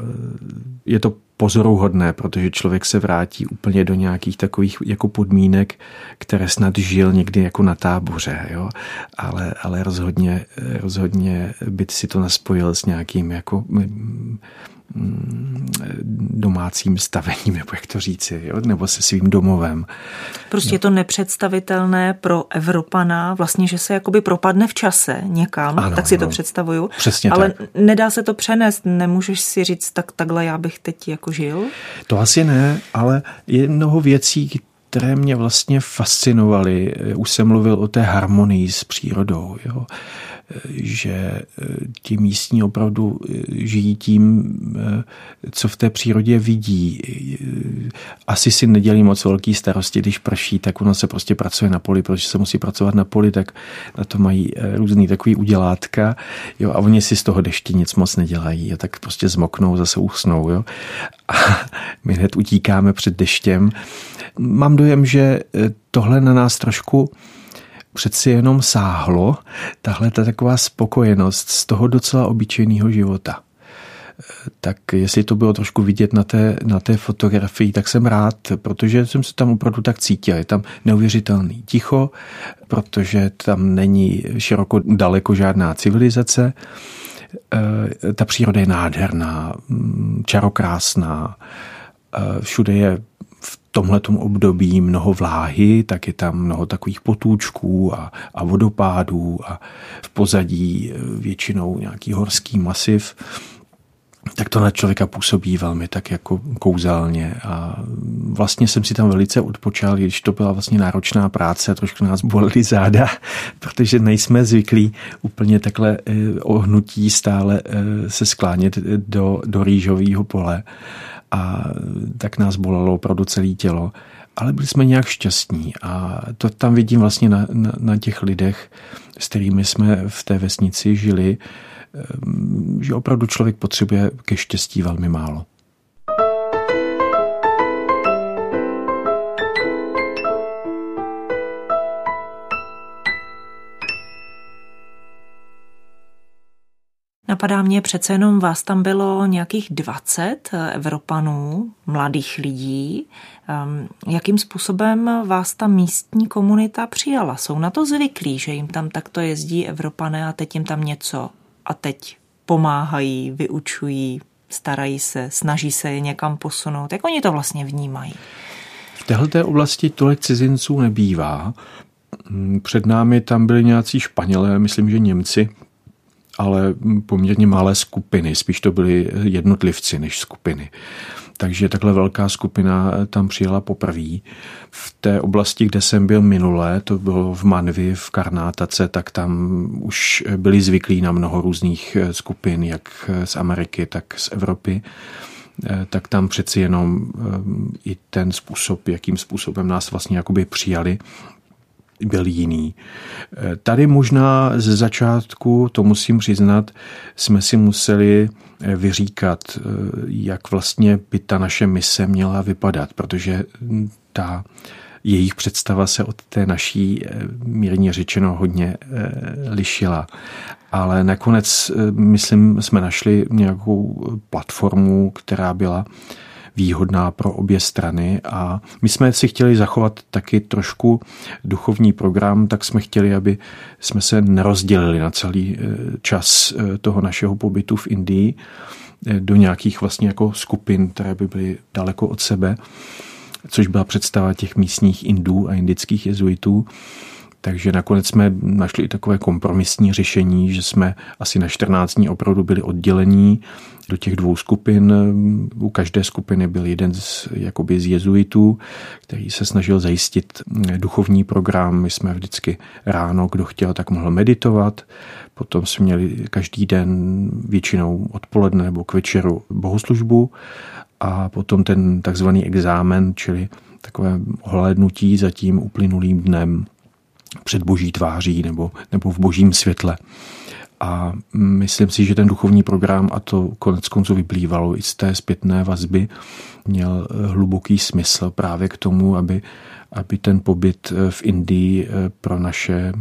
je to pozoruhodné, protože člověk se vrátí úplně do nějakých takových jako podmínek, které snad žil někdy jako na táboře, jo? Ale, ale rozhodně, rozhodně by si to naspojil s nějakým jako domácím stavením, nebo jak to říci, jo? nebo se svým domovem. Prostě je to nepředstavitelné pro Evropana, vlastně, že se jakoby propadne v čase někam, ano, tak si ano. to představuju. Přesně Ale tak. nedá se to přenést, nemůžeš si říct, tak takhle já bych teď jako žil? To asi ne, ale je mnoho věcí, které mě vlastně fascinovaly. Už jsem mluvil o té harmonii s přírodou. Jo že eh, ti místní opravdu eh, žijí tím, eh, co v té přírodě vidí. Asi si nedělí moc velký starosti, když prší, tak ono se prostě pracuje na poli, protože se musí pracovat na poli, tak na to mají různý takový udělátka jo, a oni si z toho dešti nic moc nedělají, jo, tak prostě zmoknou, zase usnou. Jo. A my hned utíkáme před deštěm. Mám dojem, že tohle na nás trošku přeci jenom sáhlo tahle ta taková spokojenost z toho docela obyčejného života. Tak jestli to bylo trošku vidět na té, na té fotografii, tak jsem rád, protože jsem se tam opravdu tak cítil. Je tam neuvěřitelný ticho, protože tam není široko daleko žádná civilizace. E, ta příroda je nádherná, čarokrásná, e, všude je tomhletom období mnoho vláhy, tak je tam mnoho takových potůčků a, a vodopádů a v pozadí e, většinou nějaký horský masiv. Tak to na člověka působí velmi tak jako kouzelně a vlastně jsem si tam velice odpočal, když to byla vlastně náročná práce, trošku nás bolely záda, protože nejsme zvyklí úplně takhle e, ohnutí stále e, se sklánět do, do rýžového pole a tak nás bolelo opravdu celé tělo. Ale byli jsme nějak šťastní a to tam vidím vlastně na, na, na těch lidech, s kterými jsme v té vesnici žili, ehm, že opravdu člověk potřebuje ke štěstí velmi málo. Napadá mě přece jenom, vás tam bylo nějakých 20 eh, Evropanů, mladých lidí. Ehm, jakým způsobem vás ta místní komunita přijala? Jsou na to zvyklí, že jim tam takto jezdí Evropané a teď jim tam něco a teď pomáhají, vyučují, starají se, snaží se je někam posunout. Jak oni to vlastně vnímají? V této oblasti tolik cizinců nebývá. Mm, před námi tam byli nějací Španělé, myslím, že Němci, ale poměrně malé skupiny, spíš to byly jednotlivci než skupiny. Takže takhle velká skupina tam přijela poprvé. V té oblasti, kde jsem byl minulé, to bylo v Manvi, v Karnátace, tak tam už byli zvyklí na mnoho různých skupin, jak z Ameriky, tak z Evropy tak tam přeci jenom eh, i ten způsob, jakým způsobem nás vlastně jakoby přijali, byl jiný. Tady možná ze začátku, to musím přiznat, jsme si museli vyříkat, jak vlastně by ta naše mise měla vypadat, protože ta jejich představa se od té naší mírně řečeno hodně lišila. Ale nakonec, myslím, jsme našli nějakou platformu, která byla výhodná pro obě strany a my jsme si chtěli zachovat taky trošku duchovní program, tak jsme chtěli, aby jsme se nerozdělili na celý eh, čas eh, toho našeho pobytu v Indii eh, do nějakých vlastně jako skupin, které by byly daleko od sebe, což byla představa těch místních Indů a indických jezuitů. Takže nakonec jsme našli i takové kompromisní řešení, že jsme asi na 14 dní opravdu byli oddělení do těch dvou skupin. U každé skupiny byl jeden z, jakoby z jezuitů, který se snažil zajistit duchovní program. My jsme vždycky ráno, kdo chtěl, tak mohl meditovat. Potom jsme měli každý den většinou odpoledne nebo k večeru bohoslužbu a potom ten takzvaný exámen, čili takové ohlédnutí za tím uplynulým dnem před boží tváří nebo, nebo v božím světle. A myslím si, že ten duchovní program, a to konec konců vyplývalo i z té zpětné vazby, měl hluboký smysl právě k tomu, aby, aby ten pobyt v Indii pro naše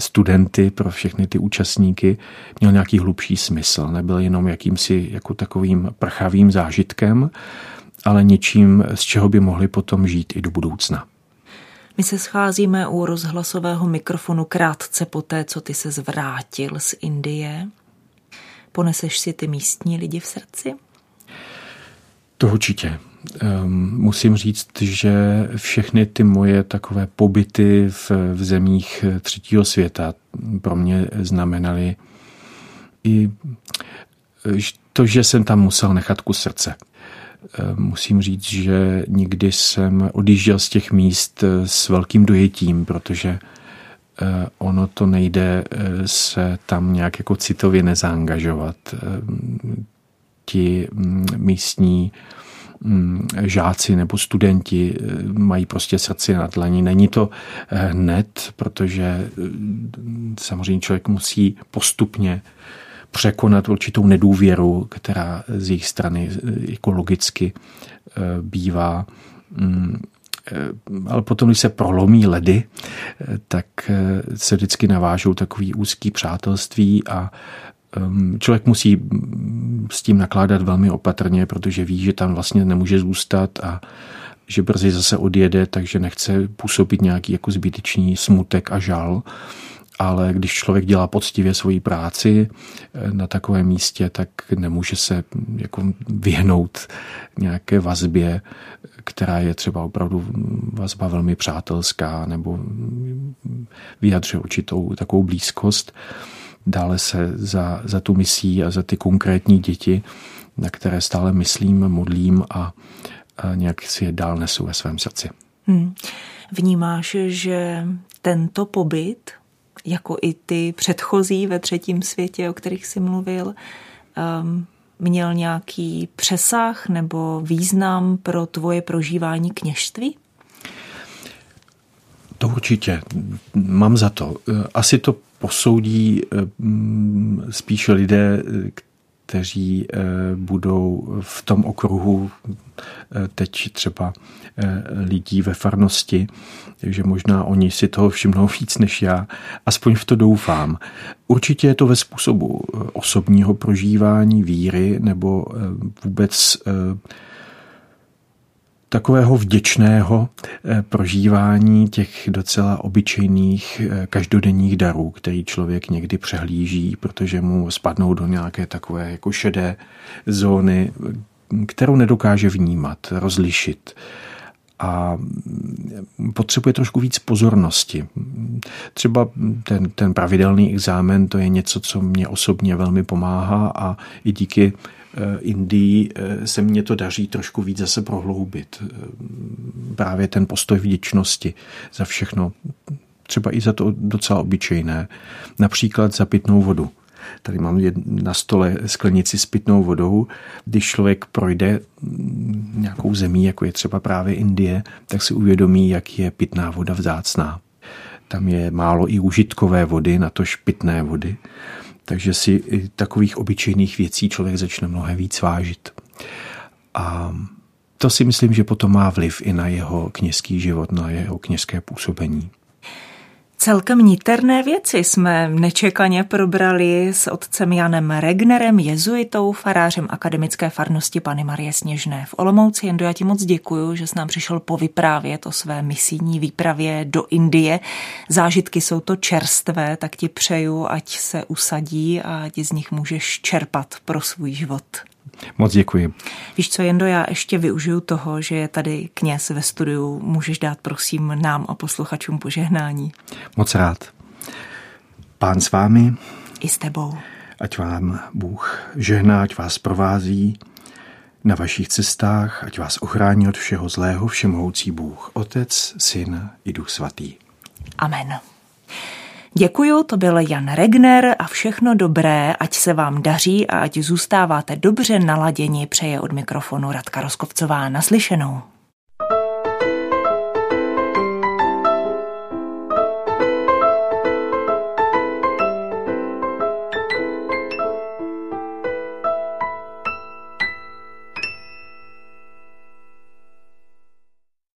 studenty, pro všechny ty účastníky měl nějaký hlubší smysl. Nebyl jenom jakýmsi jako takovým prchavým zážitkem, ale něčím, z čeho by mohli potom žít i do budoucna. My se scházíme u rozhlasového mikrofonu krátce po té, co ty se zvrátil z Indie. Poneseš si ty místní lidi v srdci? To určitě. Um, musím říct, že všechny ty moje takové pobyty v, v zemích třetího světa pro mě znamenaly i to, že jsem tam musel nechat kus srdce. Um, musím říct, že nikdy jsem odjížděl z těch míst s velkým dojetím, protože uh, ono to nejde se tam nějak jako citově nezaangažovat. Ti mm, místní Mm, žáci nebo studenti eh, mají prostě srdci na dlaní. Není to eh, hned, protože eh, samozřejmě člověk musí postupně překonat určitou nedůvěru, která z jejich strany ekologicky bývá. Mm, ale potom, když se prolomí ledy, tak se vždycky navážou takový úzký přátelství a Ehm, člověk musí s tím nakládat velmi opatrně, protože ví, že tam vlastně nemůže zůstat a že brzy zase odjede, takže nechce působit nějaký jako zbytečný smutek a žal. Ale když člověk dělá poctivě svoji práci eh, na takovém místě, tak nemůže se jako vyhnout nějaké vazbě, která je třeba opravdu vazba velmi přátelská nebo vyjadřuje určitou takovou blízkost dále se za, za tu misí a za ty konkrétní děti, na které stále myslím, modlím a, a nějak si je dál nesu ve svém srdci. Hmm. Vnímáš, že tento pobyt, jako i ty předchozí ve třetím světě, o kterých jsi mluvil, um, měl nějaký přesah nebo význam pro tvoje prožívání kněžství? To určitě. Mám za to. Asi to posoudí mm, spíše lidé, kteří eh, budou v tom okruhu eh, teď třeba lidí ve farnosti, takže možná oni si toho všimnou víc než já, aspoň v to doufám. Určitě je to ve způsobu osobního prožívání víry nebo vůbec takového vděčného eh, prožívání těch docela obyčejných eh, každodenních darů, který člověk někdy přehlíží, protože mu spadnou do nějaké takové jako šedé zóny, kterou nedokáže vnímat, rozlišit a potřebuje trošku víc pozornosti. Třeba ten, ten pravidelný exámen, to je něco, co mě osobně velmi pomáhá a i díky Indii eh, se mně to daří trošku víc zase prohloubit. Eh, právě ten postoj vděčnosti za všechno, třeba i za to docela obyčejné. Například za pitnou vodu. Tady mám na stole sklenici s pitnou vodou. Když člověk projde mm, nějakou zemí, jako je třeba právě Indie, tak si uvědomí, jak je pitná voda vzácná. Tam je málo i užitkové vody, na to pitné vody takže si i takových obyčejných věcí člověk začne mnohem víc vážit. A to si myslím, že potom má vliv i na jeho kněžský život, na jeho kněžské působení. Celkem niterné věci jsme nečekaně probrali s otcem Janem Regnerem, jezuitou, farářem akademické farnosti Pany Marie Sněžné v Olomouci. Jendo, já ti moc děkuju, že jsi nám přišel povyprávět o své misijní výpravě do Indie. Zážitky jsou to čerstvé, tak ti přeju, ať se usadí a ať z nich můžeš čerpat pro svůj život. Moc děkuji. Víš co, Jendo, já ještě využiju toho, že je tady kněz ve studiu. Můžeš dát, prosím, nám a posluchačům požehnání. Moc rád. Pán s vámi. I s tebou. Ať vám Bůh žehná, ať vás provází na vašich cestách, ať vás ochrání od všeho zlého, všemohoucí Bůh, Otec, Syn i Duch Svatý. Amen. Děkuju, to byl Jan Regner a všechno dobré, ať se vám daří a ať zůstáváte dobře naladěni, přeje od mikrofonu Radka Roskovcová naslyšenou.